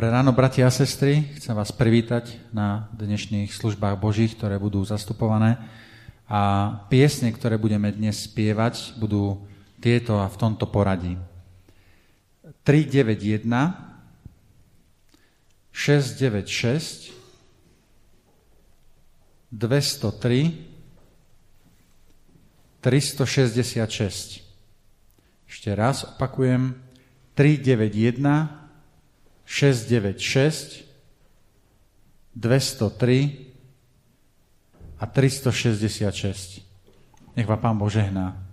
Dobré ráno, bratia a sestry. Chcem vás privítať na dnešných službách Božích, ktoré budú zastupované. A piesne, ktoré budeme dnes spievať, budú tieto a v tomto poradí. 391, 696, 203, 366. Ešte raz opakujem. 391, 696, 203 a 366. Nech vám Pán Boh žehná.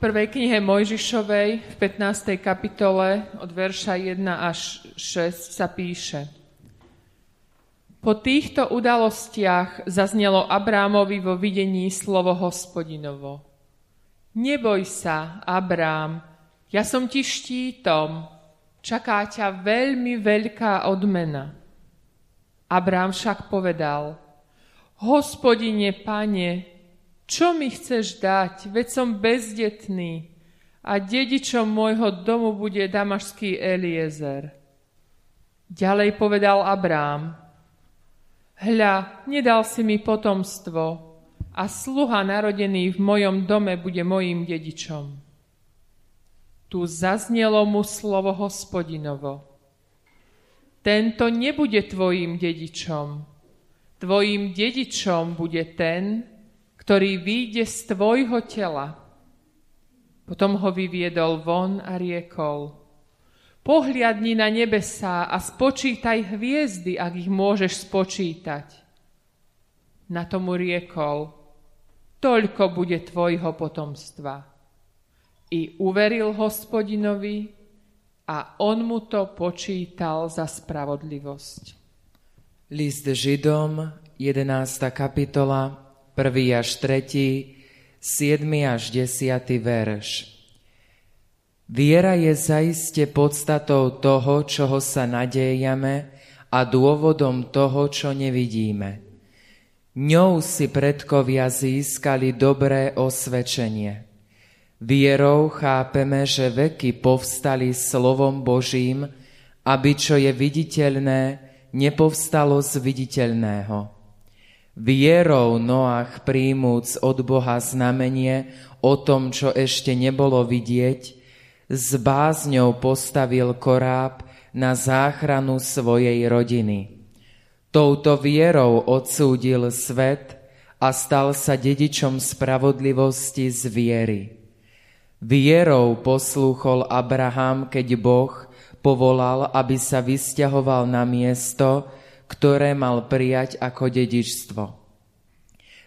Prvej knihe Mojžišovej v 15. kapitole od verša 1 až 6 sa píše Po týchto udalostiach zaznelo Abrámovi vo videní slovo hospodinovo. Neboj sa, Abrám, ja som ti štítom, Čaká ťa veľmi veľká odmena. Abrám však povedal, hospodine, pane, čo mi chceš dať, veď som bezdetný a dedičom môjho domu bude damašský Eliezer. Ďalej povedal Abrám, hľa, nedal si mi potomstvo a sluha narodený v mojom dome bude mojim dedičom. Tu zaznelo mu slovo hospodinovo. Tento nebude tvojim dedičom. Tvojim dedičom bude ten, ktorý vyjde z tvojho tela. Potom ho vyviedol von a riekol. Pohliadni na nebesá a spočítaj hviezdy, ak ich môžeš spočítať. Na tomu riekol, toľko bude tvojho potomstva i uveril hospodinovi a on mu to počítal za spravodlivosť. List Židom, 11. kapitola, 1. až 3., 7. až 10. verš. Viera je zaiste podstatou toho, čoho sa nadejame a dôvodom toho, čo nevidíme. Ňou si predkovia získali dobré osvedčenie. Vierou chápeme, že veky povstali slovom Božím, aby čo je viditeľné, nepovstalo z viditeľného. Vierou Noach príjmúc od Boha znamenie o tom, čo ešte nebolo vidieť, s bázňou postavil koráb na záchranu svojej rodiny. Touto vierou odsúdil svet a stal sa dedičom spravodlivosti z viery. Vierou poslúchol Abraham, keď Boh povolal, aby sa vysťahoval na miesto, ktoré mal prijať ako dedičstvo.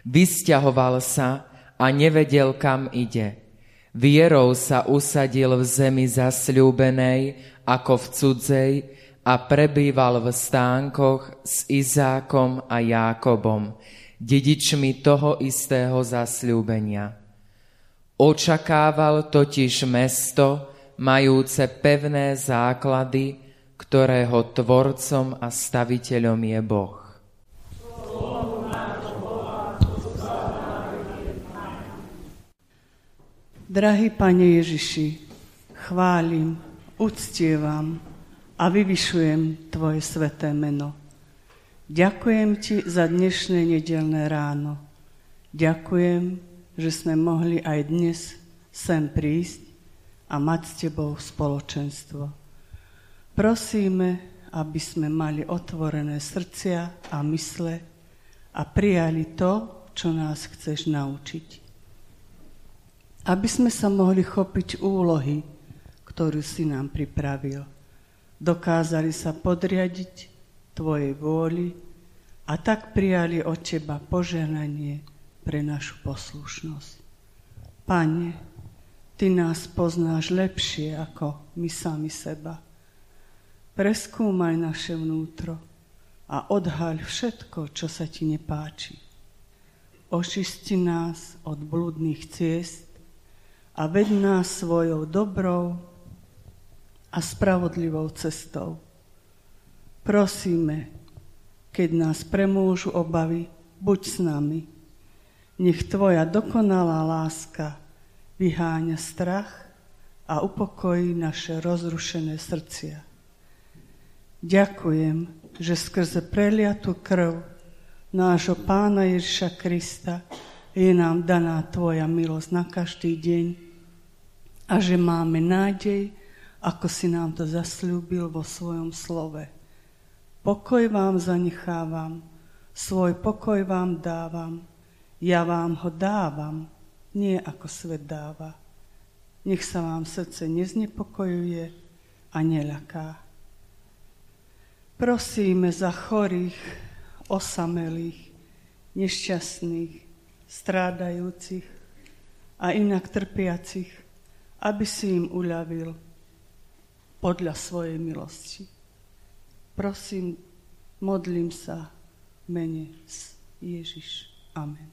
Vysťahoval sa a nevedel, kam ide. Vierou sa usadil v zemi zasľúbenej ako v cudzej a prebýval v stánkoch s Izákom a Jákobom, dedičmi toho istého zasľúbenia. Očakával totiž mesto, majúce pevné základy, ktorého tvorcom a staviteľom je Boh. Drahý Pane Ježiši, chválim, uctievam a vyvyšujem Tvoje sveté meno. Ďakujem Ti za dnešné nedelné ráno. Ďakujem, že sme mohli aj dnes sem prísť a mať s Tebou spoločenstvo. Prosíme, aby sme mali otvorené srdcia a mysle a prijali to, čo nás chceš naučiť. Aby sme sa mohli chopiť úlohy, ktorú si nám pripravil. Dokázali sa podriadiť Tvojej vôli a tak prijali od Teba poženanie, pre našu poslušnosť. Pane, Ty nás poznáš lepšie ako my sami seba. Preskúmaj naše vnútro a odhaľ všetko, čo sa Ti nepáči. Očisti nás od blúdnych ciest a ved nás svojou dobrou a spravodlivou cestou. Prosíme, keď nás premôžu obavy, buď s nami nech Tvoja dokonalá láska vyháňa strach a upokojí naše rozrušené srdcia. Ďakujem, že skrze preliatú krv nášho Pána Ježiša Krista je nám daná Tvoja milosť na každý deň a že máme nádej, ako si nám to zasľúbil vo svojom slove. Pokoj vám zanechávam, svoj pokoj vám dávam, ja vám ho dávam, nie ako svet dáva. Nech sa vám srdce neznepokojuje a neľaká. Prosíme za chorých, osamelých, nešťastných, strádajúcich a inak trpiacich, aby si im uľavil podľa svojej milosti. Prosím, modlím sa mene Ježiš. Amen.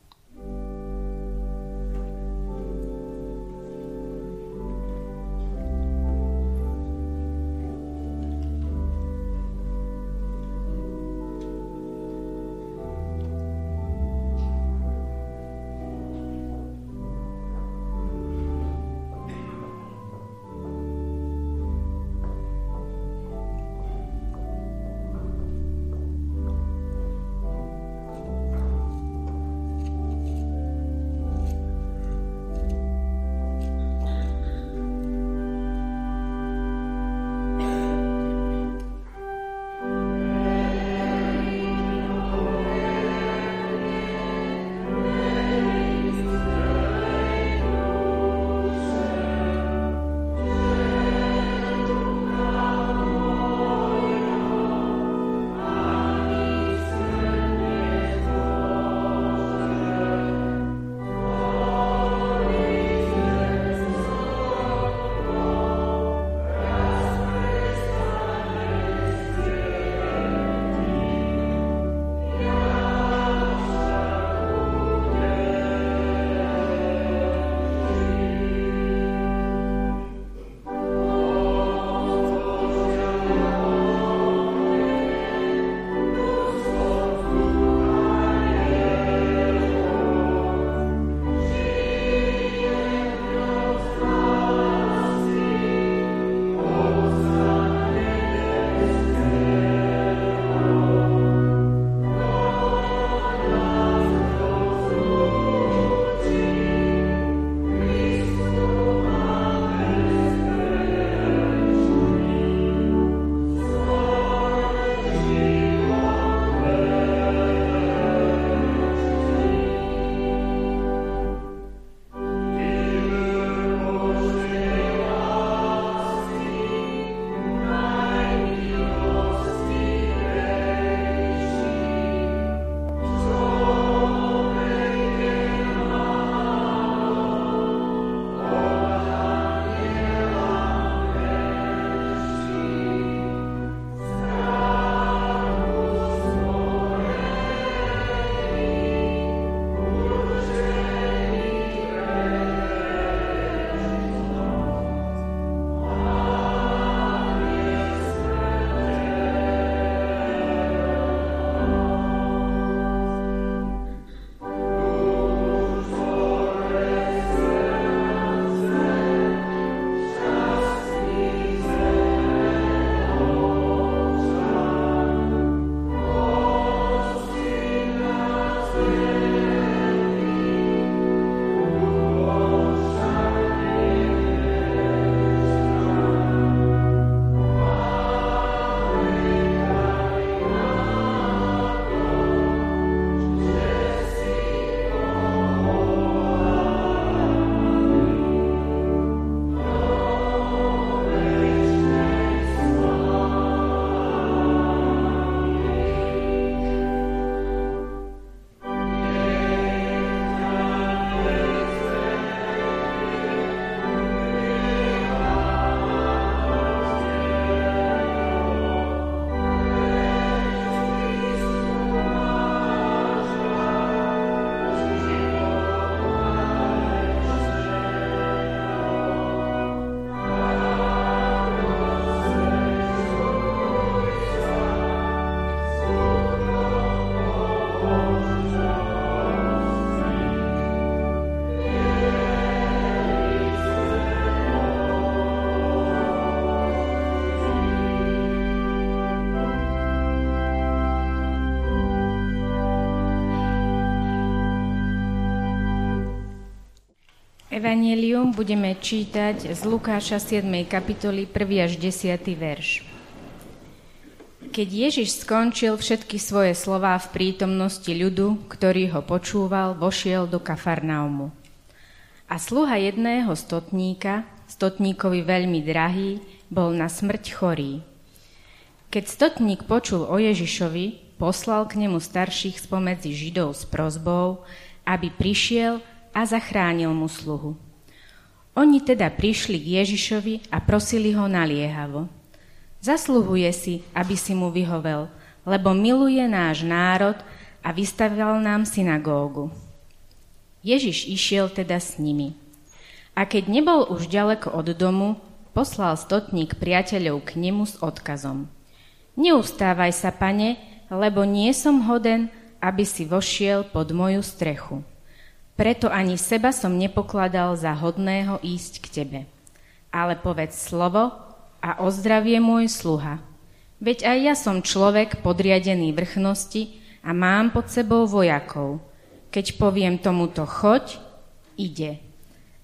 Evangelium budeme čítať z Lukáša 7. kapitoly 1. až 10. verš. Keď Ježiš skončil všetky svoje slová v prítomnosti ľudu, ktorý ho počúval, vošiel do Kafarnaumu. A sluha jedného stotníka, stotníkovi veľmi drahý, bol na smrť chorý. Keď stotník počul o Ježišovi, poslal k nemu starších spomedzi Židov s prozbou, aby prišiel a zachránil mu sluhu. Oni teda prišli k Ježišovi a prosili ho naliehavo. Zasluhuje si, aby si mu vyhovel, lebo miluje náš národ a vystavil nám synagógu. Ježiš išiel teda s nimi. A keď nebol už ďaleko od domu, poslal stotník priateľov k nemu s odkazom. Neustávaj sa, pane, lebo nie som hoden, aby si vošiel pod moju strechu. Preto ani seba som nepokladal za hodného ísť k tebe. Ale povedz slovo a ozdravie môj sluha. Veď aj ja som človek podriadený vrchnosti a mám pod sebou vojakov. Keď poviem tomuto choď, ide.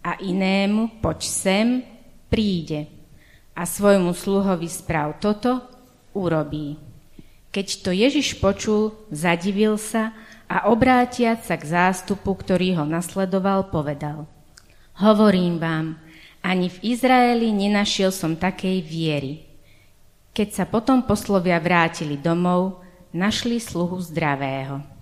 A inému poď sem, príde. A svojmu sluhovi správ toto, urobí. Keď to Ježiš počul, zadivil sa a obrátiať sa k zástupu, ktorý ho nasledoval, povedal Hovorím vám, ani v Izraeli nenašiel som takej viery. Keď sa potom poslovia vrátili domov, našli sluhu zdravého.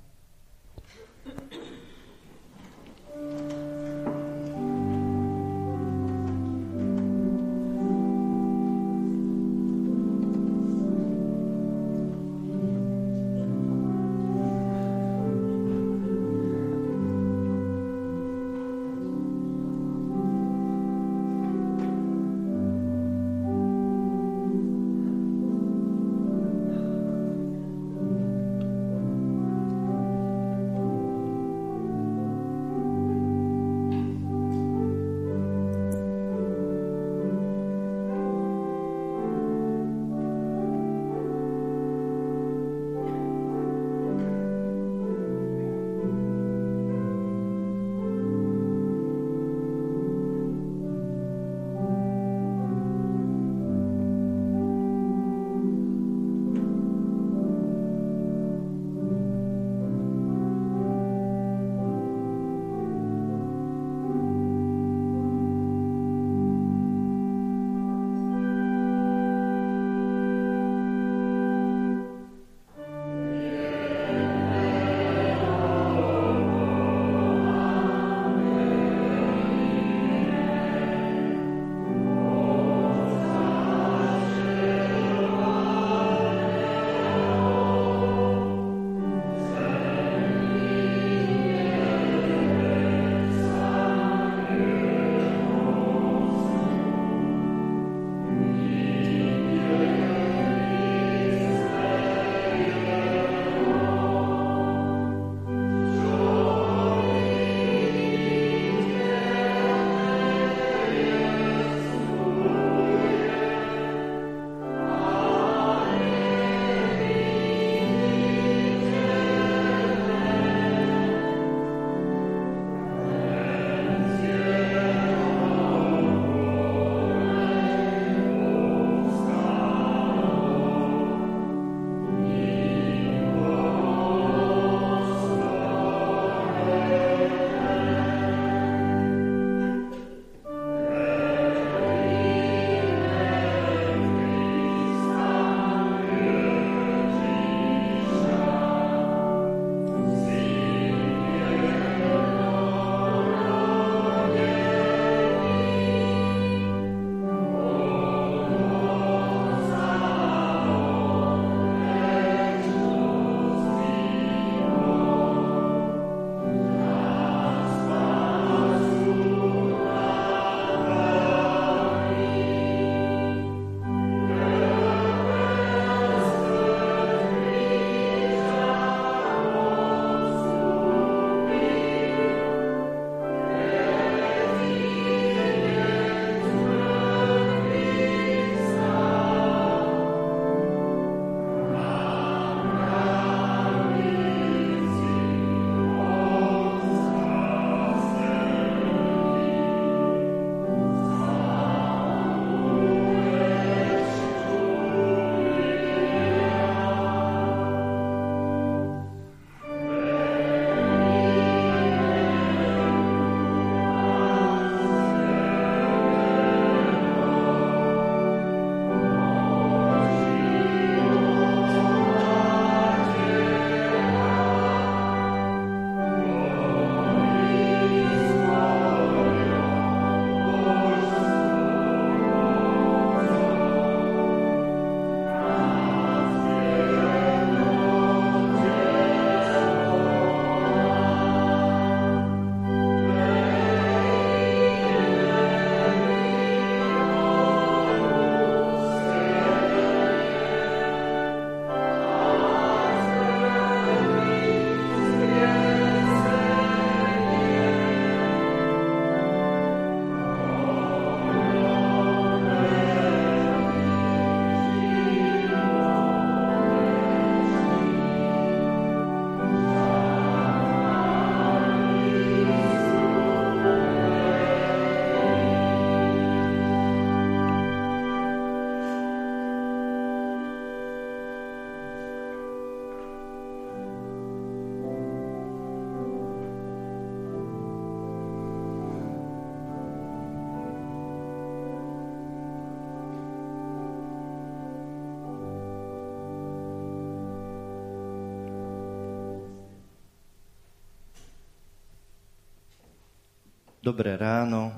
Dobré ráno,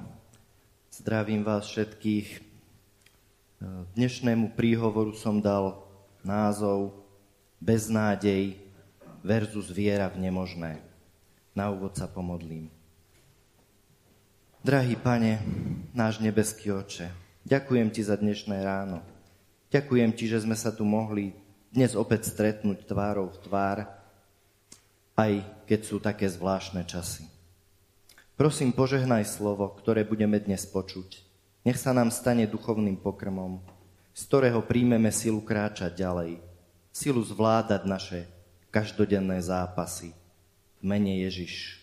zdravím vás všetkých. Dnešnému príhovoru som dal názov Beznádej versus viera v nemožné. Na úvod sa pomodlím. Drahý pane, náš nebeský oče, ďakujem ti za dnešné ráno. Ďakujem ti, že sme sa tu mohli dnes opäť stretnúť tvárou v tvár, aj keď sú také zvláštne časy. Prosím, požehnaj slovo, ktoré budeme dnes počuť. Nech sa nám stane duchovným pokrmom, z ktorého príjmeme silu kráčať ďalej, silu zvládať naše každodenné zápasy. V mene Ježiš.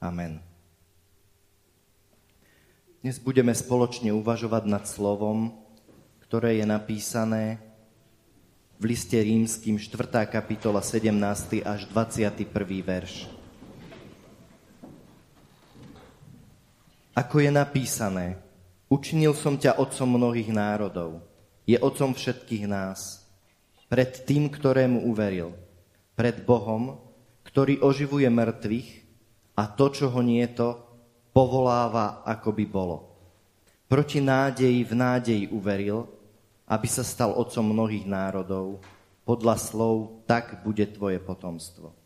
Amen. Dnes budeme spoločne uvažovať nad slovom, ktoré je napísané v liste rímským 4. kapitola 17. až 21. verš. Ako je napísané, učinil som ťa otcom mnohých národov, je otcom všetkých nás, pred tým, ktorému uveril, pred Bohom, ktorý oživuje mŕtvych a to, čo ho nie to, povoláva, ako by bolo. Proti nádeji v nádeji uveril, aby sa stal otcom mnohých národov, podľa slov, tak bude tvoje potomstvo.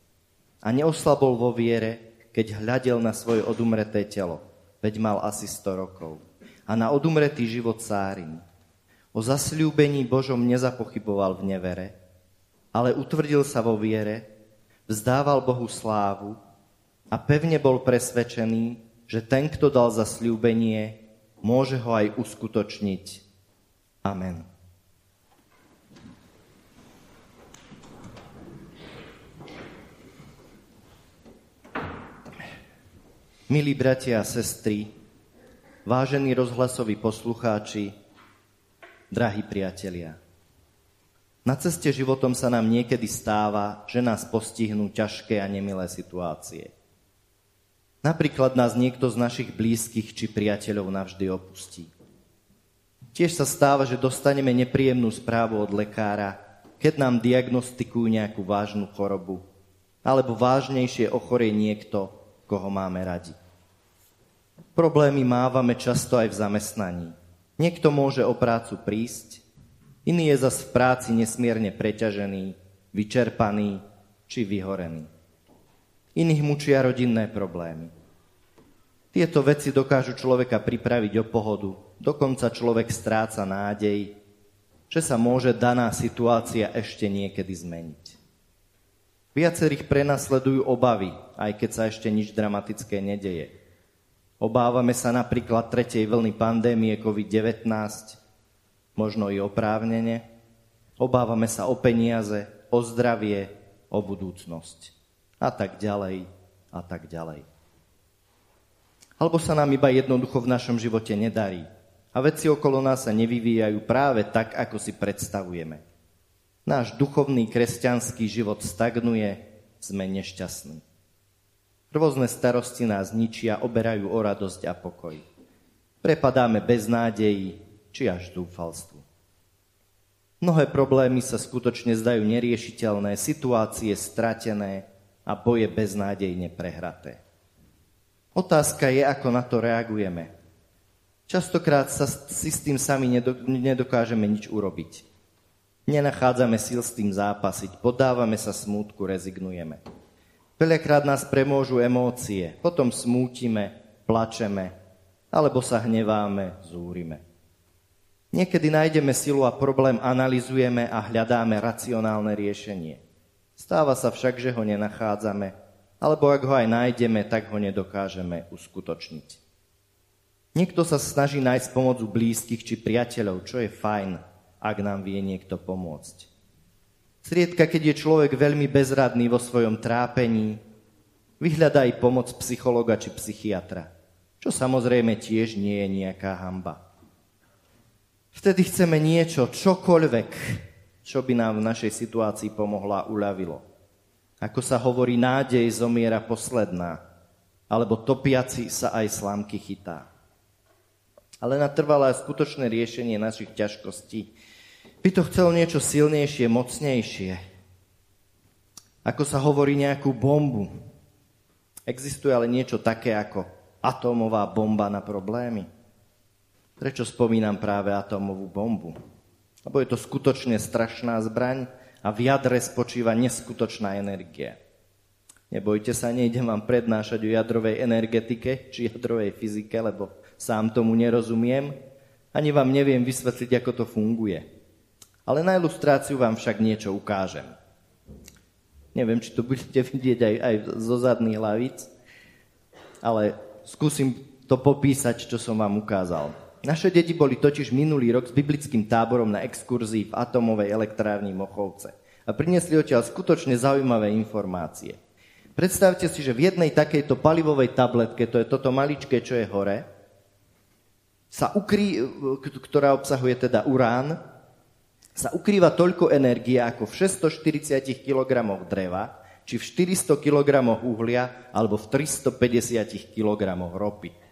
A neoslabol vo viere, keď hľadel na svoje odumreté telo, veď mal asi 100 rokov. A na odumretý život Sárin. O zasľúbení Božom nezapochyboval v nevere, ale utvrdil sa vo viere, vzdával Bohu slávu a pevne bol presvedčený, že ten, kto dal zasľúbenie, môže ho aj uskutočniť. Amen. Milí bratia a sestry, vážení rozhlasoví poslucháči, drahí priatelia. Na ceste životom sa nám niekedy stáva, že nás postihnú ťažké a nemilé situácie. Napríklad nás niekto z našich blízkych či priateľov navždy opustí. Tiež sa stáva, že dostaneme nepríjemnú správu od lekára, keď nám diagnostikujú nejakú vážnu chorobu, alebo vážnejšie ochorie niekto, koho máme radi. Problémy mávame často aj v zamestnaní. Niekto môže o prácu prísť, iný je zas v práci nesmierne preťažený, vyčerpaný či vyhorený. Iných mučia rodinné problémy. Tieto veci dokážu človeka pripraviť o pohodu, dokonca človek stráca nádej, že sa môže daná situácia ešte niekedy zmeniť. Viacerých prenasledujú obavy, aj keď sa ešte nič dramatické nedeje. Obávame sa napríklad tretej vlny pandémie COVID-19, možno i oprávnene. Obávame sa o peniaze, o zdravie, o budúcnosť. A tak ďalej, a tak ďalej. Alebo sa nám iba jednoducho v našom živote nedarí. A veci okolo nás sa nevyvíjajú práve tak, ako si predstavujeme. Náš duchovný kresťanský život stagnuje, sme nešťastní. Rôzne starosti nás ničia, oberajú o radosť a pokoj. Prepadáme bez nádejí, či až dúfalstvu. Mnohé problémy sa skutočne zdajú neriešiteľné, situácie stratené a boje beznádejne prehraté. Otázka je, ako na to reagujeme. Častokrát sa si s tým sami nedokážeme nič urobiť. Nenachádzame síl s tým zápasiť, podávame sa smútku, rezignujeme. Veľakrát nás premôžu emócie, potom smútime, plačeme, alebo sa hneváme, zúrime. Niekedy nájdeme silu a problém analizujeme a hľadáme racionálne riešenie. Stáva sa však, že ho nenachádzame, alebo ak ho aj nájdeme, tak ho nedokážeme uskutočniť. Niekto sa snaží nájsť pomoc u blízkych či priateľov, čo je fajn, ak nám vie niekto pomôcť. Sriedka, keď je človek veľmi bezradný vo svojom trápení, vyhľadá aj pomoc psychologa či psychiatra, čo samozrejme tiež nie je nejaká hamba. Vtedy chceme niečo, čokoľvek, čo by nám v našej situácii pomohlo a uľavilo. Ako sa hovorí, nádej zomiera posledná, alebo topiaci sa aj slámky chytá. Ale na trvalé skutočné riešenie našich ťažkostí by to chcelo niečo silnejšie, mocnejšie. Ako sa hovorí nejakú bombu. Existuje ale niečo také ako atómová bomba na problémy. Prečo spomínam práve atómovú bombu? Lebo je to skutočne strašná zbraň a v jadre spočíva neskutočná energia. Nebojte sa, nejdem vám prednášať o jadrovej energetike či jadrovej fyzike, lebo sám tomu nerozumiem, ani vám neviem vysvetliť, ako to funguje. Ale na ilustráciu vám však niečo ukážem. Neviem, či to budete vidieť aj, aj zo zadných hlavíc, ale skúsim to popísať, čo som vám ukázal. Naše deti boli totiž minulý rok s biblickým táborom na exkurzii v atomovej elektrárni Mochovce a priniesli odtiaľ skutočne zaujímavé informácie. Predstavte si, že v jednej takejto palivovej tabletke, to je toto maličké, čo je hore, sa ukrý, ktorá obsahuje teda urán, sa ukrýva toľko energie ako v 640 kg dreva, či v 400 kg uhlia, alebo v 350 kg ropy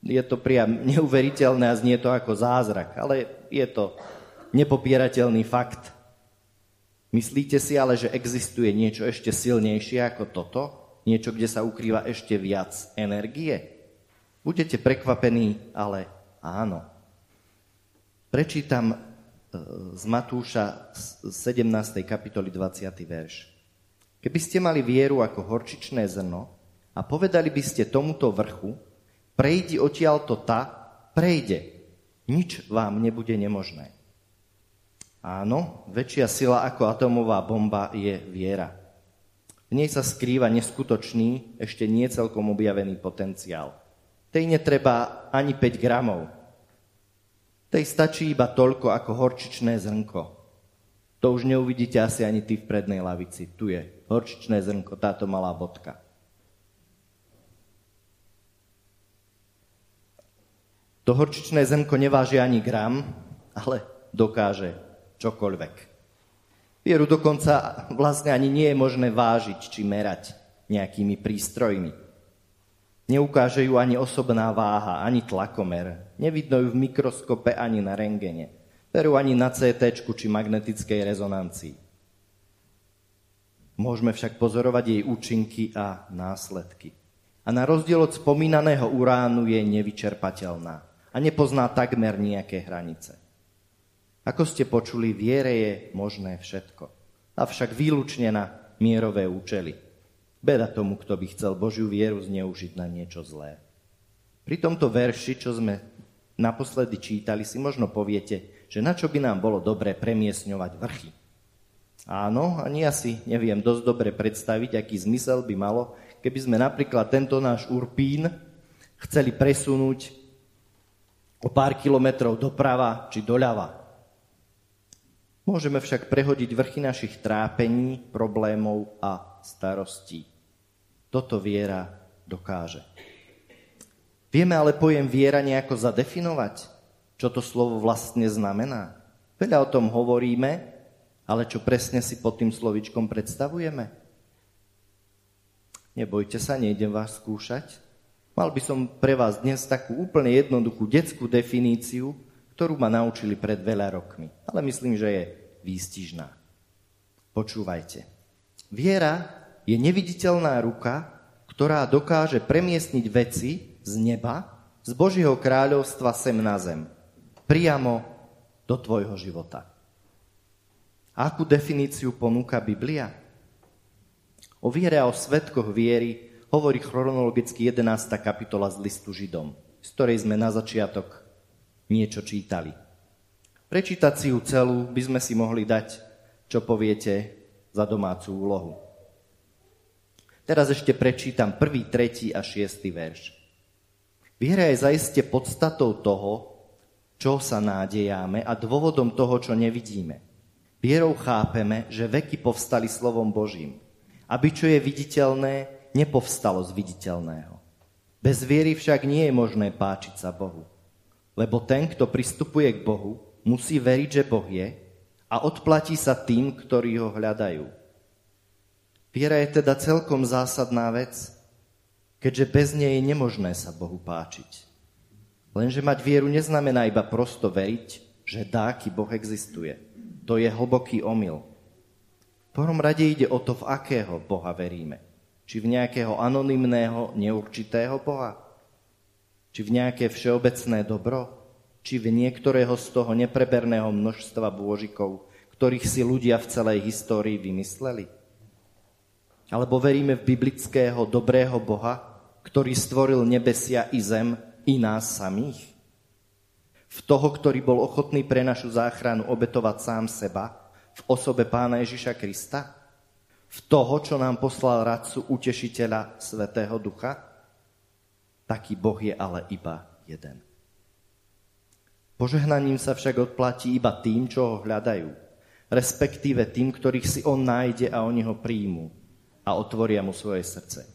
je to priam neuveriteľné a znie to ako zázrak, ale je to nepopierateľný fakt. Myslíte si ale, že existuje niečo ešte silnejšie ako toto? Niečo, kde sa ukrýva ešte viac energie? Budete prekvapení, ale áno. Prečítam z Matúša 17. kapitoly 20. verš. Keby ste mali vieru ako horčičné zrno a povedali by ste tomuto vrchu, prejdi to ta, prejde. Nič vám nebude nemožné. Áno, väčšia sila ako atomová bomba je viera. V nej sa skrýva neskutočný, ešte nie celkom objavený potenciál. Tej netreba ani 5 gramov. Tej stačí iba toľko ako horčičné zrnko. To už neuvidíte asi ani ty v prednej lavici. Tu je horčičné zrnko, táto malá bodka. To horčičné zrnko neváži ani gram, ale dokáže čokoľvek. Vieru dokonca vlastne ani nie je možné vážiť či merať nejakými prístrojmi. Neukáže ju ani osobná váha, ani tlakomer. Nevidno ju v mikroskope ani na rengene. Veru ani na CT či magnetickej rezonancii. Môžeme však pozorovať jej účinky a následky. A na rozdiel od spomínaného uránu je nevyčerpateľná a nepozná takmer nejaké hranice. Ako ste počuli, viere je možné všetko, avšak výlučne na mierové účely. Beda tomu, kto by chcel Božiu vieru zneužiť na niečo zlé. Pri tomto verši, čo sme naposledy čítali, si možno poviete, že na čo by nám bolo dobre premiesňovať vrchy. Áno, ani ja si neviem dosť dobre predstaviť, aký zmysel by malo, keby sme napríklad tento náš Urpín chceli presunúť o pár kilometrov doprava či doľava. Môžeme však prehodiť vrchy našich trápení, problémov a starostí. Toto viera dokáže. Vieme ale pojem viera nejako zadefinovať, čo to slovo vlastne znamená. Veľa o tom hovoríme, ale čo presne si pod tým slovičkom predstavujeme? Nebojte sa, nejdem vás skúšať. Mal by som pre vás dnes takú úplne jednoduchú detskú definíciu, ktorú ma naučili pred veľa rokmi. Ale myslím, že je výstižná. Počúvajte. Viera je neviditeľná ruka, ktorá dokáže premiestniť veci z neba, z Božieho kráľovstva sem na zem. Priamo do tvojho života. Akú definíciu ponúka Biblia? O viere a o svetkoch viery hovorí chronologicky 11. kapitola z listu Židom, z ktorej sme na začiatok niečo čítali. Prečítať si ju celú by sme si mohli dať, čo poviete, za domácu úlohu. Teraz ešte prečítam prvý, tretí a šiestý verš. Viera je zaiste podstatou toho, čo sa nádejáme a dôvodom toho, čo nevidíme. Vierou chápeme, že veky povstali slovom Božím. Aby čo je viditeľné, nepovstalo z viditeľného. Bez viery však nie je možné páčiť sa Bohu. Lebo ten, kto pristupuje k Bohu, musí veriť, že Boh je a odplatí sa tým, ktorí ho hľadajú. Viera je teda celkom zásadná vec, keďže bez nej je nemožné sa Bohu páčiť. Lenže mať vieru neznamená iba prosto veriť, že dáky Boh existuje. To je hlboký omyl. V prvom rade ide o to, v akého Boha veríme či v nejakého anonymného, neurčitého Boha? Či v nejaké všeobecné dobro? Či v niektorého z toho nepreberného množstva bôžikov, ktorých si ľudia v celej histórii vymysleli? Alebo veríme v biblického dobrého Boha, ktorý stvoril nebesia i zem, i nás samých? V toho, ktorý bol ochotný pre našu záchranu obetovať sám seba v osobe pána Ježiša Krista? V toho, čo nám poslal radcu utešiteľa Svetého Ducha? Taký Boh je ale iba jeden. Požehnaním sa však odplatí iba tým, čo ho hľadajú, respektíve tým, ktorých si on nájde a oni ho príjmu a otvoria mu svoje srdce.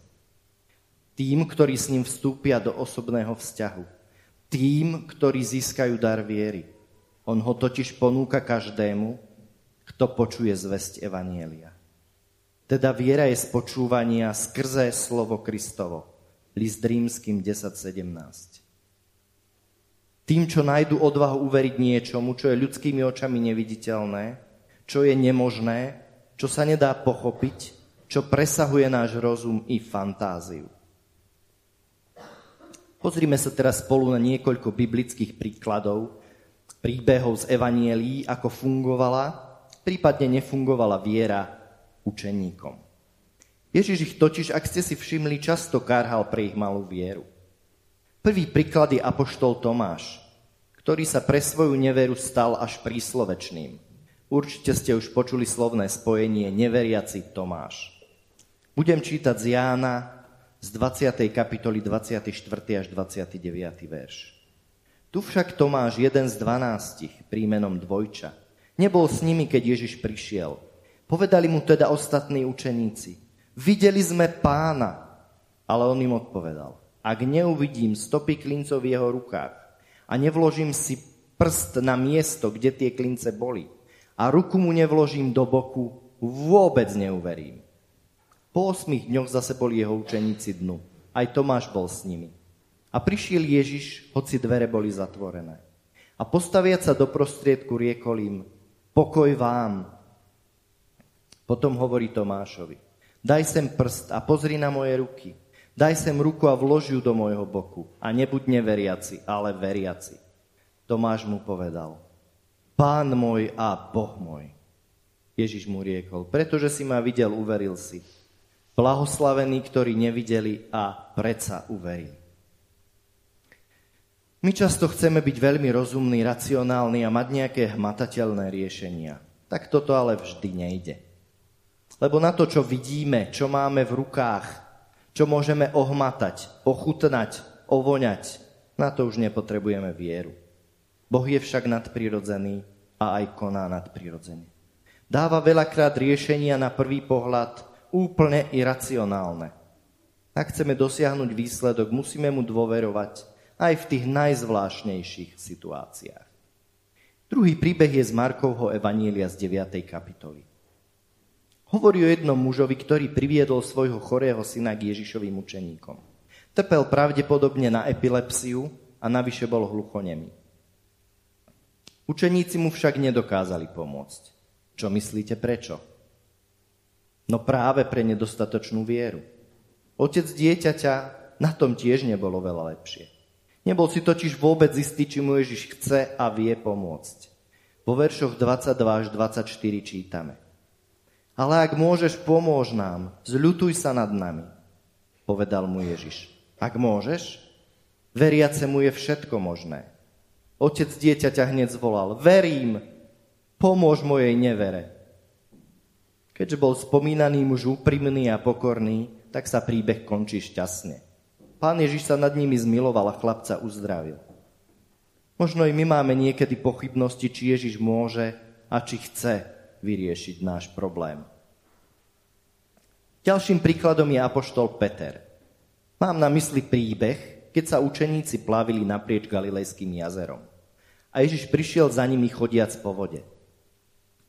Tým, ktorí s ním vstúpia do osobného vzťahu. Tým, ktorí získajú dar viery. On ho totiž ponúka každému, kto počuje zväzť Evanielia. Teda viera je z počúvania skrze slovo Kristovo. List rímským 10.17. Tým, čo nájdu odvahu uveriť niečomu, čo je ľudskými očami neviditeľné, čo je nemožné, čo sa nedá pochopiť, čo presahuje náš rozum i fantáziu. Pozrime sa teraz spolu na niekoľko biblických príkladov, príbehov z Evanielí, ako fungovala, prípadne nefungovala viera učeníkom. Ježiš ich totiž, ak ste si všimli, často kárhal pre ich malú vieru. Prvý príklad je apoštol Tomáš, ktorý sa pre svoju neveru stal až príslovečným. Určite ste už počuli slovné spojenie neveriaci Tomáš. Budem čítať z Jána z 20. kapitoly 24. až 29. verš. Tu však Tomáš, jeden z dvanástich, prímenom Dvojča, nebol s nimi, keď Ježiš prišiel. Povedali mu teda ostatní učeníci, videli sme pána, ale on im odpovedal, ak neuvidím stopy klincov v jeho rukách a nevložím si prst na miesto, kde tie klince boli a ruku mu nevložím do boku, vôbec neuverím. Po osmých dňoch zase boli jeho učeníci dnu. Aj Tomáš bol s nimi. A prišiel Ježiš, hoci dvere boli zatvorené. A postaviac sa do prostriedku riekol im, pokoj vám. Potom hovorí Tomášovi, daj sem prst a pozri na moje ruky. Daj sem ruku a vlož ju do môjho boku. A nebuď neveriaci, ale veriaci. Tomáš mu povedal, Pán môj a Boh môj. Ježiš mu riekol, pretože si ma videl, uveril si. Blahoslavení, ktorí nevideli a predsa uverili. My často chceme byť veľmi rozumní, racionálni a mať nejaké hmatateľné riešenia. Tak toto ale vždy nejde. Lebo na to, čo vidíme, čo máme v rukách, čo môžeme ohmatať, ochutnať, ovoňať, na to už nepotrebujeme vieru. Boh je však nadprirodzený a aj koná nadprirodzene. Dáva veľakrát riešenia na prvý pohľad úplne iracionálne. Ak chceme dosiahnuť výsledok, musíme mu dôverovať aj v tých najzvláštnejších situáciách. Druhý príbeh je z Markovho Evanília z 9. kapitoly. Hovorí o jednom mužovi, ktorý priviedol svojho chorého syna k Ježišovým učeníkom. Trpel pravdepodobne na epilepsiu a navyše bol hluchonemý. Učeníci mu však nedokázali pomôcť. Čo myslíte prečo? No práve pre nedostatočnú vieru. Otec dieťaťa na tom tiež nebolo veľa lepšie. Nebol si totiž vôbec istý, či mu Ježiš chce a vie pomôcť. Vo veršoch 22 až 24 čítame. Ale ak môžeš, pomôž nám, zľutuj sa nad nami, povedal mu Ježiš. Ak môžeš, veriacemu je všetko možné. Otec dieťaťa hneď zvolal, verím, pomôž mojej nevere. Keďže bol spomínaný muž úprimný a pokorný, tak sa príbeh končí šťastne. Pán Ježiš sa nad nimi zmiloval a chlapca uzdravil. Možno i my máme niekedy pochybnosti, či Ježiš môže a či chce vyriešiť náš problém. Ďalším príkladom je apoštol Peter. Mám na mysli príbeh, keď sa učeníci plavili naprieč Galilejským jazerom. A Ježiš prišiel za nimi chodiac po vode.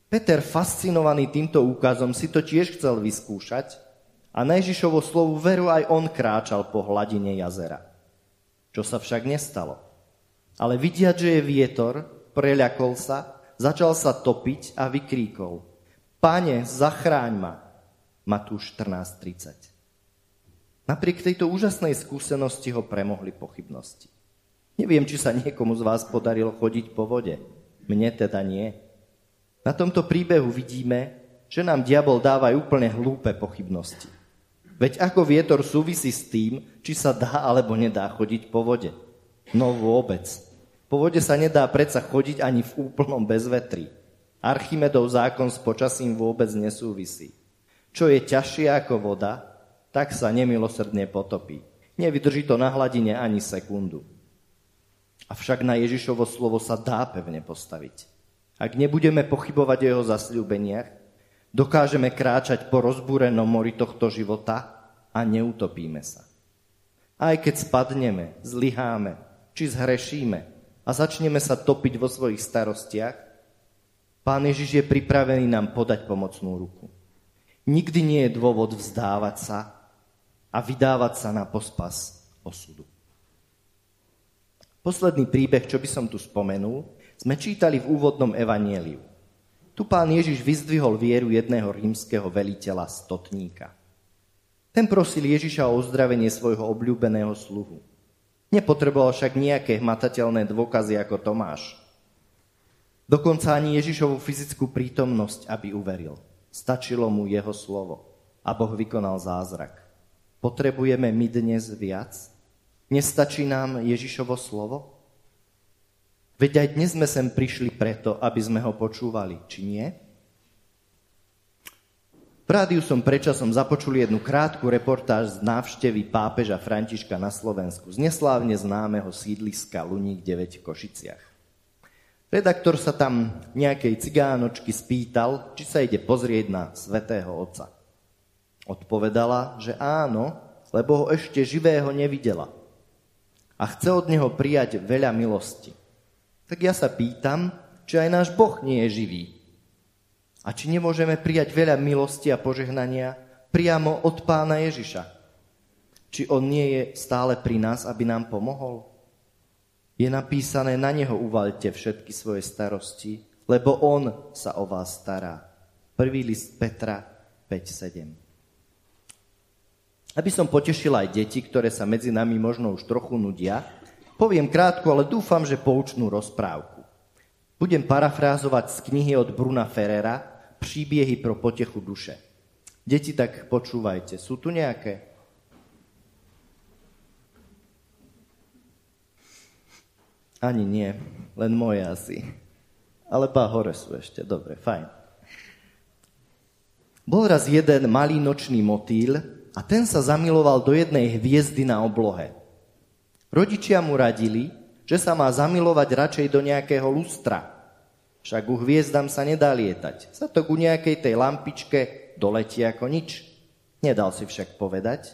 Peter, fascinovaný týmto úkazom, si to tiež chcel vyskúšať a na Ježišovo slovu veru aj on kráčal po hladine jazera. Čo sa však nestalo. Ale vidiať, že je vietor, preľakol sa, začal sa topiť a vykríkol. Pane, zachráň ma. Matúš 14.30. Napriek tejto úžasnej skúsenosti ho premohli pochybnosti. Neviem, či sa niekomu z vás podarilo chodiť po vode. Mne teda nie. Na tomto príbehu vidíme, že nám diabol dáva úplne hlúpe pochybnosti. Veď ako vietor súvisí s tým, či sa dá alebo nedá chodiť po vode. No vôbec. Po vode sa nedá predsa chodiť ani v úplnom bezvetri. Archimedov zákon s počasím vôbec nesúvisí. Čo je ťažšie ako voda, tak sa nemilosrdne potopí. Nevydrží to na hladine ani sekundu. Avšak na Ježišovo slovo sa dá pevne postaviť. Ak nebudeme pochybovať o jeho zasľúbeniach, dokážeme kráčať po rozbúrenom mori tohto života a neutopíme sa. Aj keď spadneme, zlyháme, či zhrešíme a začneme sa topiť vo svojich starostiach, Pán Ježiš je pripravený nám podať pomocnú ruku. Nikdy nie je dôvod vzdávať sa a vydávať sa na pospas osudu. Posledný príbeh, čo by som tu spomenul, sme čítali v úvodnom evanieliu. Tu pán Ježiš vyzdvihol vieru jedného rímskeho veliteľa stotníka. Ten prosil Ježiša o uzdravenie svojho obľúbeného sluhu. Nepotreboval však nejaké hmatateľné dôkazy ako Tomáš. Dokonca ani Ježišovu fyzickú prítomnosť, aby uveril. Stačilo mu jeho slovo a Boh vykonal zázrak. Potrebujeme my dnes viac? Nestačí nám Ježišovo slovo? Veď aj dnes sme sem prišli preto, aby sme ho počúvali, či nie? V rádiu som predčasom započul jednu krátku reportáž z návštevy pápeža Františka na Slovensku z neslávne známeho sídliska Luník 9 v Košiciach. Redaktor sa tam nejakej cigánočky spýtal, či sa ide pozrieť na svetého otca. Odpovedala, že áno, lebo ho ešte živého nevidela. A chce od neho prijať veľa milosti. Tak ja sa pýtam, či aj náš Boh nie je živý. A či nemôžeme prijať veľa milosti a požehnania priamo od pána Ježiša. Či on nie je stále pri nás, aby nám pomohol? je napísané, na neho uvalte všetky svoje starosti, lebo on sa o vás stará. Prvý list Petra 5.7. Aby som potešil aj deti, ktoré sa medzi nami možno už trochu nudia, poviem krátko, ale dúfam, že poučnú rozprávku. Budem parafrázovať z knihy od Bruna Ferrera Príbiehy pro potechu duše. Deti, tak počúvajte. Sú tu nejaké? Ani nie, len moje asi. Ale pá hore sú ešte, dobre, fajn. Bol raz jeden malý nočný motýl a ten sa zamiloval do jednej hviezdy na oblohe. Rodičia mu radili, že sa má zamilovať radšej do nejakého lustra. Však u hviezdam sa nedá lietať. Sa to ku nejakej tej lampičke doletí ako nič. Nedal si však povedať.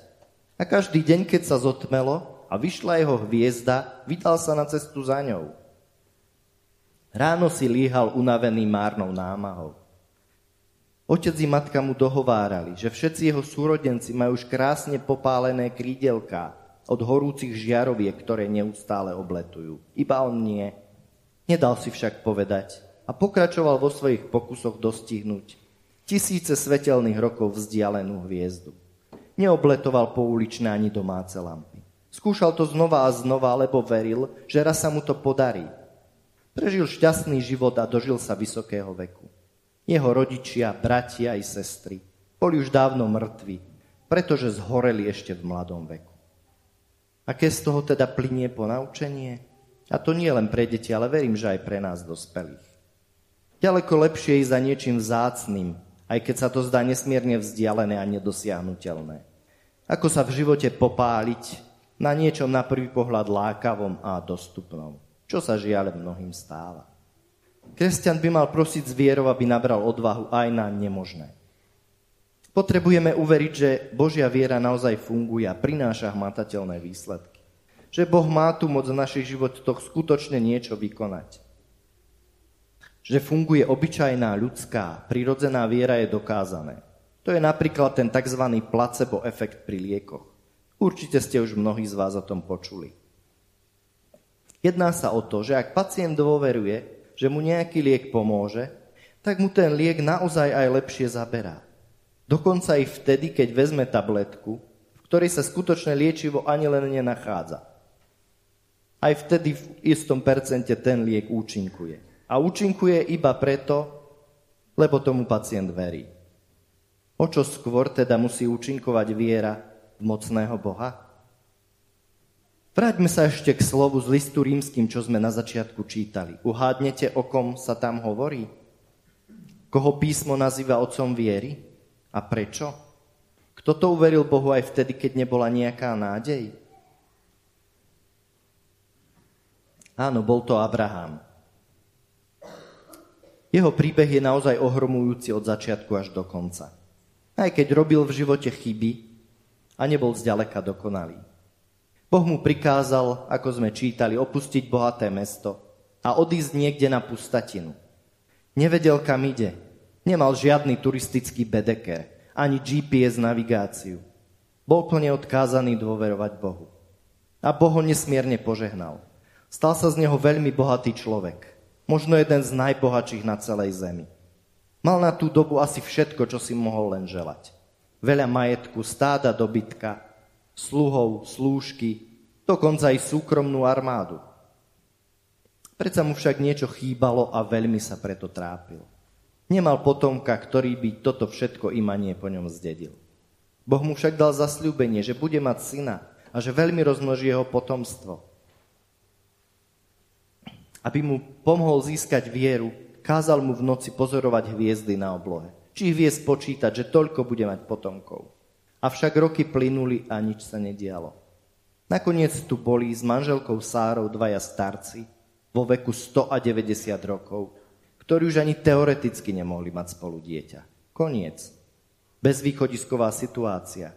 A každý deň, keď sa zotmelo, a vyšla jeho hviezda, vydal sa na cestu za ňou. Ráno si líhal unavený márnou námahou. Otec i matka mu dohovárali, že všetci jeho súrodenci majú už krásne popálené krídelká od horúcich žiaroviek, ktoré neustále obletujú. Iba on nie. Nedal si však povedať a pokračoval vo svojich pokusoch dostihnúť tisíce svetelných rokov vzdialenú hviezdu. Neobletoval pouličné ani domáce lampy. Skúšal to znova a znova, lebo veril, že raz sa mu to podarí. Prežil šťastný život a dožil sa vysokého veku. Jeho rodičia, bratia i sestry boli už dávno mŕtvi, pretože zhoreli ešte v mladom veku. Aké z toho teda plinie ponaučenie? A to nie len pre deti, ale verím, že aj pre nás dospelých. Ďaleko lepšie je za niečím vzácným, aj keď sa to zdá nesmierne vzdialené a nedosiahnutelné. Ako sa v živote popáliť na niečom na prvý pohľad lákavom a dostupnom, čo sa žiaľ mnohým stáva. Kresťan by mal prosiť s vierou, aby nabral odvahu aj na nemožné. Potrebujeme uveriť, že Božia viera naozaj funguje a prináša hmatateľné výsledky. Že Boh má tu moc v našich životoch skutočne niečo vykonať. Že funguje obyčajná ľudská, prirodzená viera je dokázané. To je napríklad ten tzv. placebo efekt pri liekoch. Určite ste už mnohí z vás o tom počuli. Jedná sa o to, že ak pacient dôveruje, že mu nejaký liek pomôže, tak mu ten liek naozaj aj lepšie zaberá. Dokonca i vtedy, keď vezme tabletku, v ktorej sa skutočné liečivo ani len nenachádza. aj vtedy v istom percente ten liek účinkuje. A účinkuje iba preto, lebo tomu pacient verí. O čo skôr teda musí účinkovať viera v mocného Boha? Vráťme sa ešte k slovu z listu rímským, čo sme na začiatku čítali. Uhádnete, o kom sa tam hovorí? Koho písmo nazýva otcom viery? A prečo? Kto to uveril Bohu aj vtedy, keď nebola nejaká nádej? Áno, bol to Abraham. Jeho príbeh je naozaj ohromujúci od začiatku až do konca. Aj keď robil v živote chyby a nebol zďaleka dokonalý. Boh mu prikázal, ako sme čítali, opustiť bohaté mesto a odísť niekde na pustatinu. Nevedel, kam ide. Nemal žiadny turistický bedeker, ani GPS navigáciu. Bol plne odkázaný dôverovať Bohu. A Boh ho nesmierne požehnal. Stal sa z neho veľmi bohatý človek. Možno jeden z najbohatších na celej zemi. Mal na tú dobu asi všetko, čo si mohol len želať. Veľa majetku, stáda dobytka, sluhov, slúžky, dokonca aj súkromnú armádu. Predsa mu však niečo chýbalo a veľmi sa preto trápil. Nemal potomka, ktorý by toto všetko imanie po ňom zdedil. Boh mu však dal zasľúbenie, že bude mať syna a že veľmi rozmnoží jeho potomstvo. Aby mu pomohol získať vieru, kázal mu v noci pozorovať hviezdy na oblohe. Či ich vie spočítať, že toľko bude mať potomkov. Avšak roky plynuli a nič sa nedialo. Nakoniec tu boli s manželkou Sárou dvaja starci vo veku 190 rokov, ktorí už ani teoreticky nemohli mať spolu dieťa. Koniec. Bezvýchodisková situácia.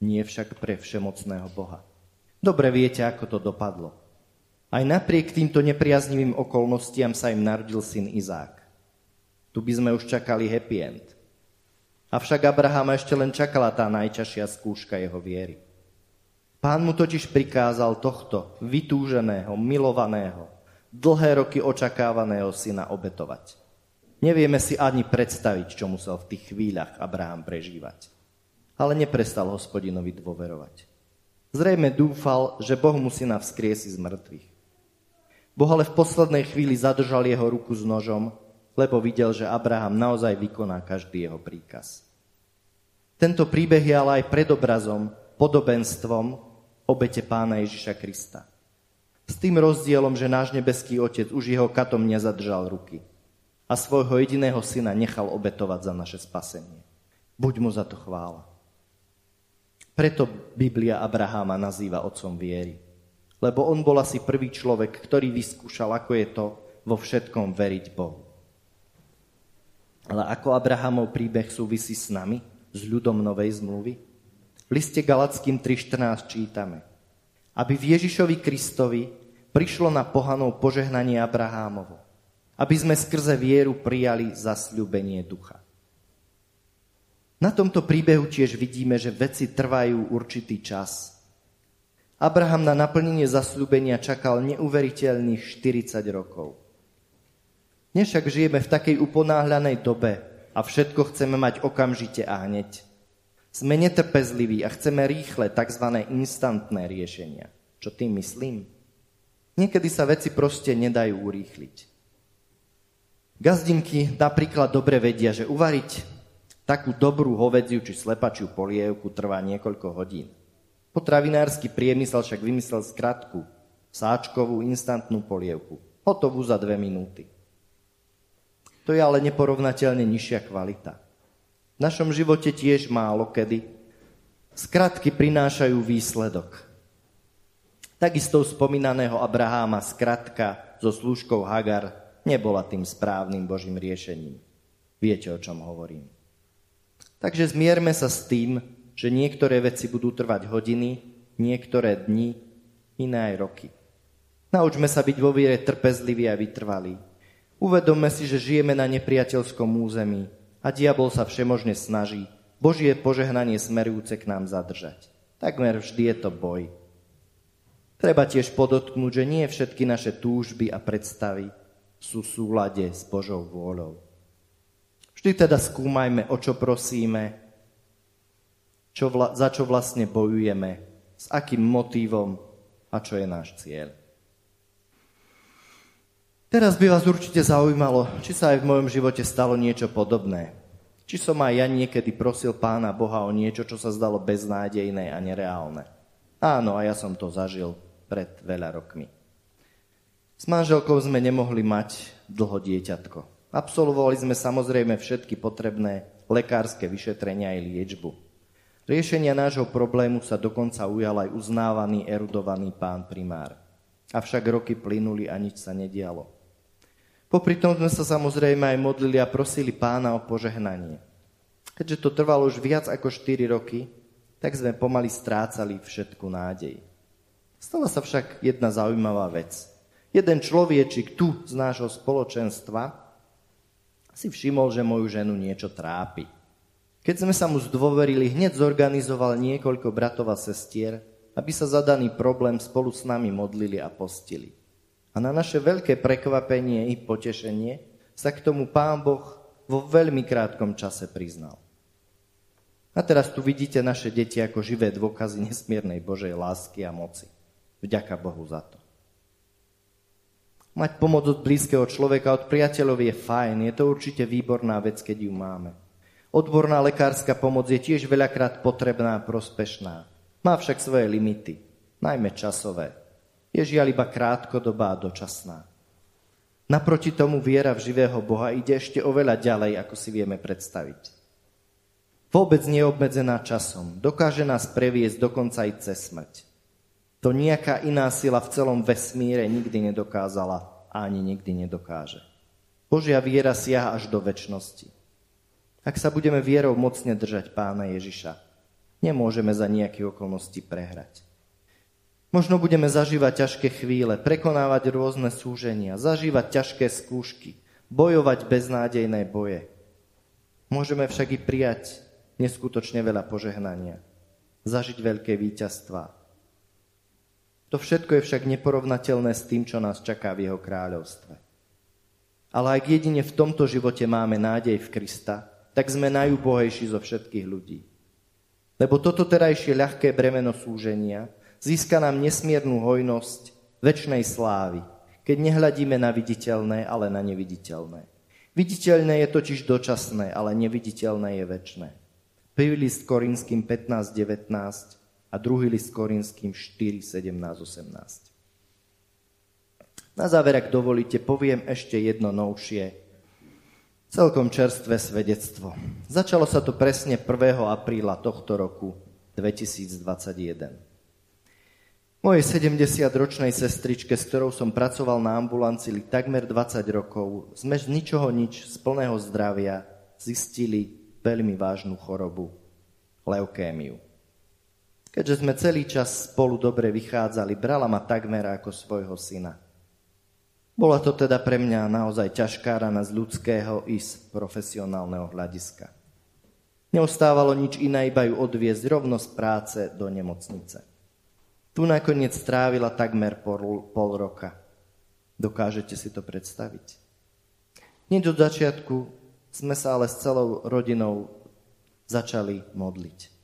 Nie však pre všemocného Boha. Dobre viete, ako to dopadlo. Aj napriek týmto nepriaznivým okolnostiam sa im narodil syn Izák. Tu by sme už čakali happy end. Avšak Abrahama ešte len čakala tá najťažšia skúška jeho viery. Pán mu totiž prikázal tohto vytúženého, milovaného, dlhé roky očakávaného syna obetovať. Nevieme si ani predstaviť, čo musel v tých chvíľach Abraham prežívať. Ale neprestal hospodinovi dôverovať. Zrejme dúfal, že Boh mu syna vzkriesi z mŕtvych. Boh ale v poslednej chvíli zadržal jeho ruku s nožom lebo videl, že Abraham naozaj vykoná každý jeho príkaz. Tento príbeh je ale aj predobrazom, podobenstvom obete pána Ježiša Krista. S tým rozdielom, že náš nebeský otec už jeho katom nezadržal ruky a svojho jediného syna nechal obetovať za naše spasenie. Buď mu za to chvála. Preto Biblia Abraháma nazýva otcom viery. Lebo on bol asi prvý človek, ktorý vyskúšal, ako je to vo všetkom veriť Bohu. Ale ako Abrahamov príbeh súvisí s nami, s ľudom Novej zmluvy? V liste Galackým 3.14 čítame. Aby v Ježišovi Kristovi prišlo na pohanov požehnanie Abrahámovo. Aby sme skrze vieru prijali zasľúbenie ducha. Na tomto príbehu tiež vidíme, že veci trvajú určitý čas. Abraham na naplnenie zasľúbenia čakal neuveriteľných 40 rokov. Dnes však žijeme v takej uponáhľanej dobe a všetko chceme mať okamžite a hneď. Sme netrpezliví a chceme rýchle, tzv. instantné riešenia. Čo tým myslím? Niekedy sa veci proste nedajú urýchliť. Gazdinky napríklad dobre vedia, že uvariť takú dobrú hovedziu či slepačiu polievku trvá niekoľko hodín. Potravinársky priemysel však vymyslel skratku, sáčkovú instantnú polievku, hotovú za dve minúty. To je ale neporovnateľne nižšia kvalita. V našom živote tiež málo kedy. Skratky prinášajú výsledok. Takisto spomínaného Abraháma skratka so slúžkou Hagar nebola tým správnym Božím riešením. Viete, o čom hovorím. Takže zmierme sa s tým, že niektoré veci budú trvať hodiny, niektoré dni, iné aj roky. Naučme sa byť vo viere trpezliví a vytrvalí. Uvedomme si, že žijeme na nepriateľskom území a diabol sa všemožne snaží Božie požehnanie smerujúce k nám zadržať. Takmer vždy je to boj. Treba tiež podotknúť, že nie všetky naše túžby a predstavy sú v súlade s Božou vôľou. Vždy teda skúmajme, o čo prosíme, čo vla, za čo vlastne bojujeme, s akým motívom a čo je náš cieľ. Teraz by vás určite zaujímalo, či sa aj v mojom živote stalo niečo podobné. Či som aj ja niekedy prosil pána Boha o niečo, čo sa zdalo beznádejné a nereálne. Áno, a ja som to zažil pred veľa rokmi. S manželkou sme nemohli mať dlho dieťatko. Absolvovali sme samozrejme všetky potrebné lekárske vyšetrenia aj liečbu. Riešenia nášho problému sa dokonca ujal aj uznávaný, erudovaný pán primár. Avšak roky plynuli a nič sa nedialo. Popri tom sme sa samozrejme aj modlili a prosili pána o požehnanie. Keďže to trvalo už viac ako 4 roky, tak sme pomaly strácali všetku nádej. Stala sa však jedna zaujímavá vec. Jeden človečik tu z nášho spoločenstva si všimol, že moju ženu niečo trápi. Keď sme sa mu zdôverili, hneď zorganizoval niekoľko bratov a sestier, aby sa za daný problém spolu s nami modlili a postili. A na naše veľké prekvapenie i potešenie sa k tomu Pán Boh vo veľmi krátkom čase priznal. A teraz tu vidíte naše deti ako živé dôkazy nesmiernej Božej lásky a moci. Vďaka Bohu za to. Mať pomoc od blízkeho človeka, od priateľov je fajn, je to určite výborná vec, keď ju máme. Odborná lekárska pomoc je tiež veľakrát potrebná a prospešná. Má však svoje limity, najmä časové je žiaľ iba krátkodobá a dočasná. Naproti tomu viera v živého Boha ide ešte oveľa ďalej, ako si vieme predstaviť. Vôbec nie je obmedzená časom. Dokáže nás previesť dokonca aj cez smrť. To nejaká iná sila v celom vesmíre nikdy nedokázala a ani nikdy nedokáže. Božia viera siaha až do väčšnosti. Ak sa budeme vierou mocne držať pána Ježiša, nemôžeme za nejaké okolnosti prehrať. Možno budeme zažívať ťažké chvíle, prekonávať rôzne súženia, zažívať ťažké skúšky, bojovať beznádejné boje. Môžeme však i prijať neskutočne veľa požehnania, zažiť veľké víťazstvá. To všetko je však neporovnateľné s tým, čo nás čaká v jeho kráľovstve. Ale ak jedine v tomto živote máme nádej v Krista, tak sme najúbohejší zo všetkých ľudí. Lebo toto terajšie ľahké bremeno súženia získa nám nesmiernu hojnosť väčšnej slávy, keď nehľadíme na viditeľné, ale na neviditeľné. Viditeľné je totiž dočasné, ale neviditeľné je väčšné. Prvý list Korinským 15, 19 a druhý list Korinským 4, 17, 18. Na záver, ak dovolíte, poviem ešte jedno novšie, celkom čerstvé svedectvo. Začalo sa to presne 1. apríla tohto roku 2021. Mojej 70-ročnej sestričke, s ktorou som pracoval na ambulancii takmer 20 rokov, sme z ničoho nič, z plného zdravia, zistili veľmi vážnu chorobu, leukémiu. Keďže sme celý čas spolu dobre vychádzali, brala ma takmer ako svojho syna. Bola to teda pre mňa naozaj ťažká rana z ľudského i z profesionálneho hľadiska. Neostávalo nič iné, iba ju odviezť rovno z práce do nemocnice. Tu nakoniec strávila takmer pol, roka. Dokážete si to predstaviť? Hneď od začiatku sme sa ale s celou rodinou začali modliť.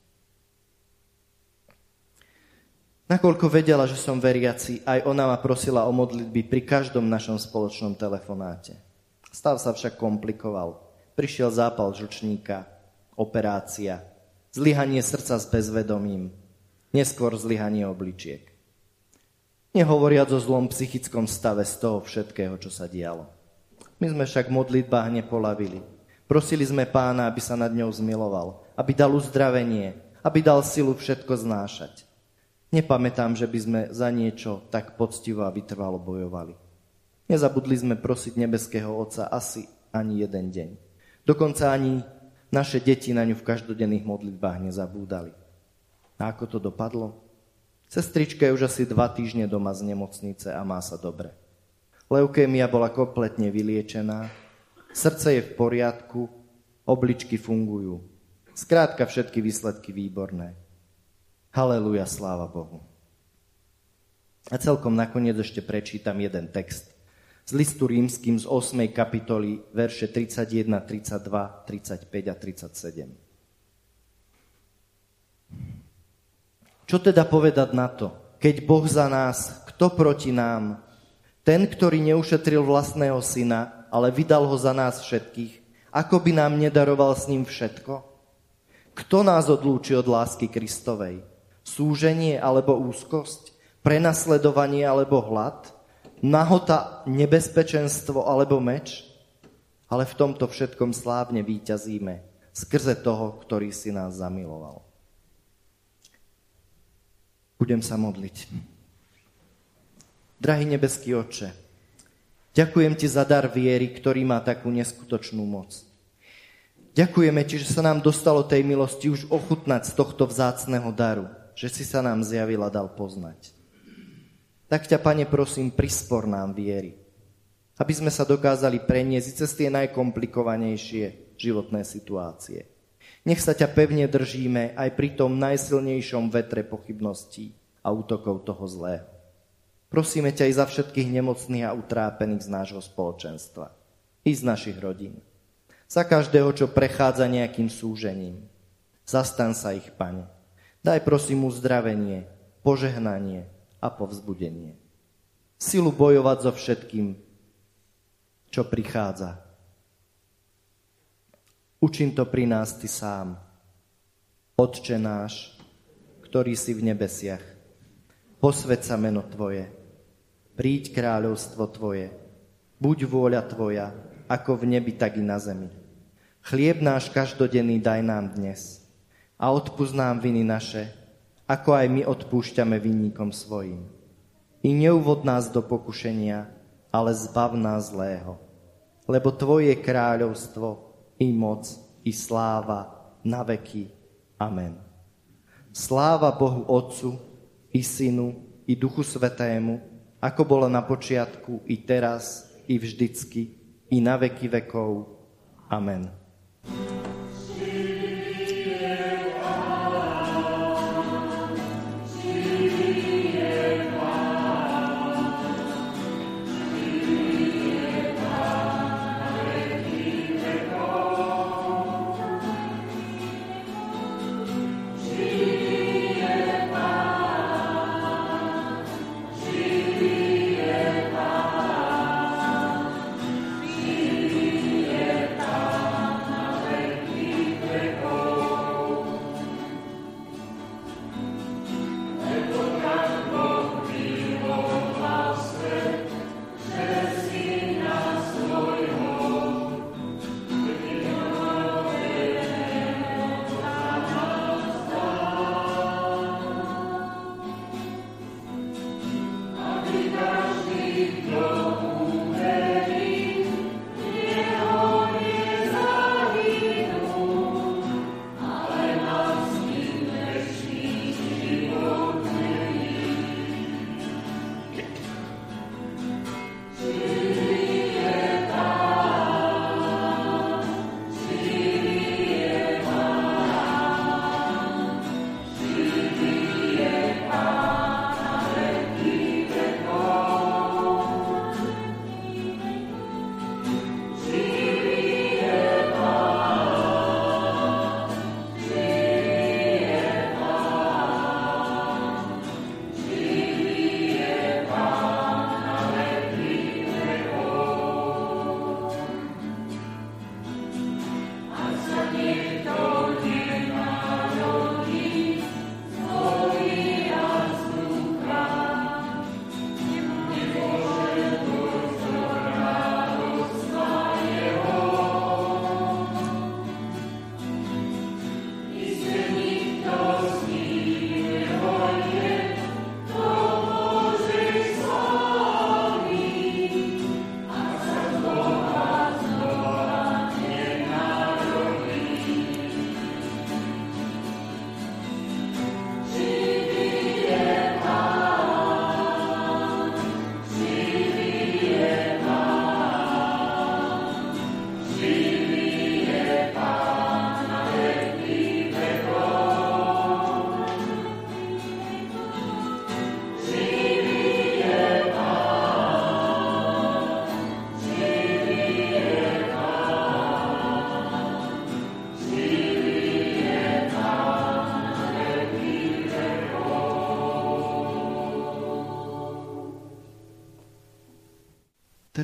Nakoľko vedela, že som veriaci, aj ona ma prosila o modlitby pri každom našom spoločnom telefonáte. Stav sa však komplikoval. Prišiel zápal žučníka, operácia, zlyhanie srdca s bezvedomím, neskôr zlyhanie obličiek. Nehovoriac o zlom psychickom stave z toho všetkého, čo sa dialo. My sme však v modlitbách nepolavili. Prosili sme pána, aby sa nad ňou zmiloval, aby dal uzdravenie, aby dal silu všetko znášať. Nepamätám, že by sme za niečo tak poctivo a vytrvalo bojovali. Nezabudli sme prosiť nebeského Otca asi ani jeden deň. Dokonca ani naše deti na ňu v každodenných modlitbách nezabúdali. A ako to dopadlo? Sestrička je už asi dva týždne doma z nemocnice a má sa dobre. Leukémia bola kompletne vyliečená, srdce je v poriadku, obličky fungujú. Skrátka všetky výsledky výborné. Haleluja, sláva Bohu. A celkom nakoniec ešte prečítam jeden text z listu rímským z 8. kapitoly, verše 31, 32, 35 a 37. Čo teda povedať na to? Keď Boh za nás, kto proti nám? Ten, ktorý neušetril vlastného syna, ale vydal ho za nás všetkých, ako by nám nedaroval s ním všetko? Kto nás odlúči od lásky Kristovej? Súženie alebo úzkosť? Prenasledovanie alebo hlad? Nahota, nebezpečenstvo alebo meč? Ale v tomto všetkom slávne výťazíme skrze toho, ktorý si nás zamiloval. Budem sa modliť. Drahý nebeský oče, ďakujem ti za dar viery, ktorý má takú neskutočnú moc. Ďakujeme ti, že sa nám dostalo tej milosti už ochutnať z tohto vzácného daru, že si sa nám zjavil a dal poznať. Tak ťa, Pane, prosím, prispor nám viery, aby sme sa dokázali preniesť cez tie najkomplikovanejšie životné situácie. Nech sa ťa pevne držíme aj pri tom najsilnejšom vetre pochybností a útokov toho zlého. Prosíme ťa aj za všetkých nemocných a utrápených z nášho spoločenstva. I z našich rodín. Za každého, čo prechádza nejakým súžením. Zastan sa ich, Pane. Daj prosím uzdravenie, požehnanie a povzbudenie. Silu bojovať so všetkým, čo prichádza Učím to pri nás Ty sám. Otče náš, ktorý si v nebesiach, posved sa meno Tvoje, príď kráľovstvo Tvoje, buď vôľa Tvoja, ako v nebi, tak i na zemi. Chlieb náš každodenný daj nám dnes a odpúsť viny naše, ako aj my odpúšťame vinníkom svojim. I neuvod nás do pokušenia, ale zbav nás zlého. Lebo Tvoje kráľovstvo, i moc, i sláva na veky. Amen. Sláva Bohu Otcu, i Synu, i Duchu Svetému, ako bolo na počiatku, i teraz, i vždycky, i na veky vekov. Amen.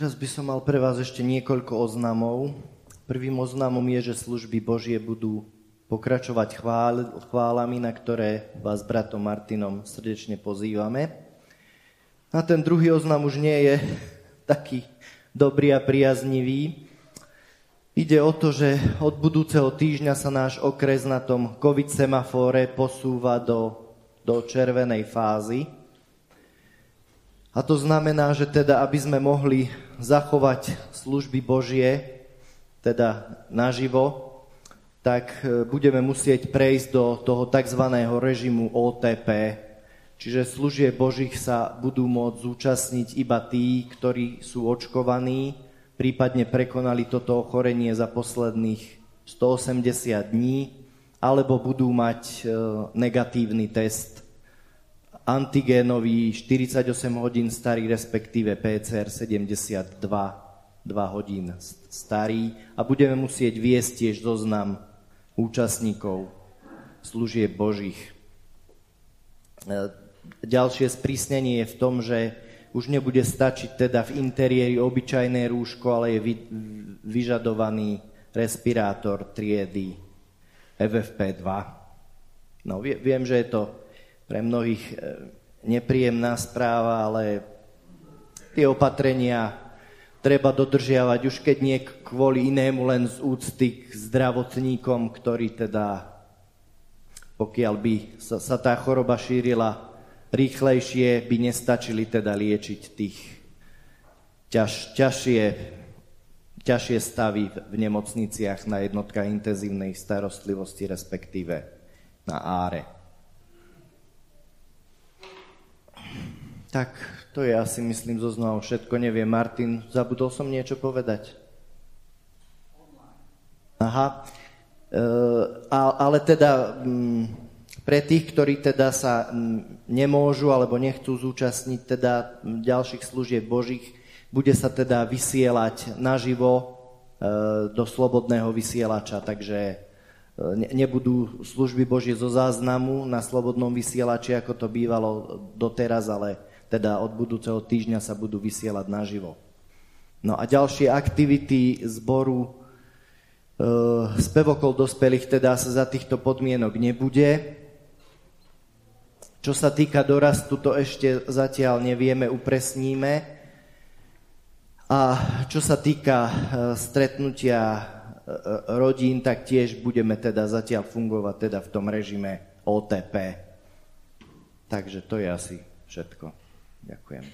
Teraz by som mal pre vás ešte niekoľko oznamov. Prvým oznamom je, že služby Božie budú pokračovať chvál, chválami, na ktoré vás bratom Martinom srdečne pozývame. A ten druhý oznam už nie je taký dobrý a priaznivý. Ide o to, že od budúceho týždňa sa náš okres na tom COVID semafóre posúva do, do červenej fázy. A to znamená, že teda, aby sme mohli zachovať služby Božie, teda naživo, tak e, budeme musieť prejsť do toho tzv. režimu OTP, čiže služie Božích sa budú môcť zúčastniť iba tí, ktorí sú očkovaní, prípadne prekonali toto ochorenie za posledných 180 dní, alebo budú mať e, negatívny test antigénový 48 hodín starý, respektíve PCR 72 2 hodín starý a budeme musieť viesť tiež zoznam účastníkov služieb Božích. E, ďalšie sprísnenie je v tom, že už nebude stačiť teda v interiéri obyčajné rúško, ale je vyžadovaný respirátor triedy FFP2. No, viem, že je to pre mnohých e, nepríjemná správa, ale tie opatrenia treba dodržiavať, už keď nie kvôli inému, len z úcty k zdravotníkom, ktorí teda, pokiaľ by sa, sa tá choroba šírila rýchlejšie, by nestačili teda liečiť tých ťaž, ťažšie, ťažšie stavy v nemocniciach na jednotkách intenzívnej starostlivosti, respektíve na áre. Tak, to je asi, myslím, zoznal všetko. Neviem, Martin, zabudol som niečo povedať? Aha. E, ale teda m, mm, pre tých, ktorí teda sa m, mm, nemôžu alebo nechcú zúčastniť teda ďalších služieb Božích, bude sa teda vysielať naživo e, do slobodného vysielača, takže e, nebudú služby Božie zo záznamu na slobodnom vysielači, ako to bývalo doteraz, ale teda od budúceho týždňa sa budú vysielať naživo. No a ďalšie aktivity zboru e, spevokol dospelých teda sa za týchto podmienok nebude. Čo sa týka dorastu, to ešte zatiaľ nevieme, upresníme. A čo sa týka e, stretnutia e, rodín, tak tiež budeme teda zatiaľ fungovať teda v tom režime OTP. Takže to je asi všetko. Ďakujem.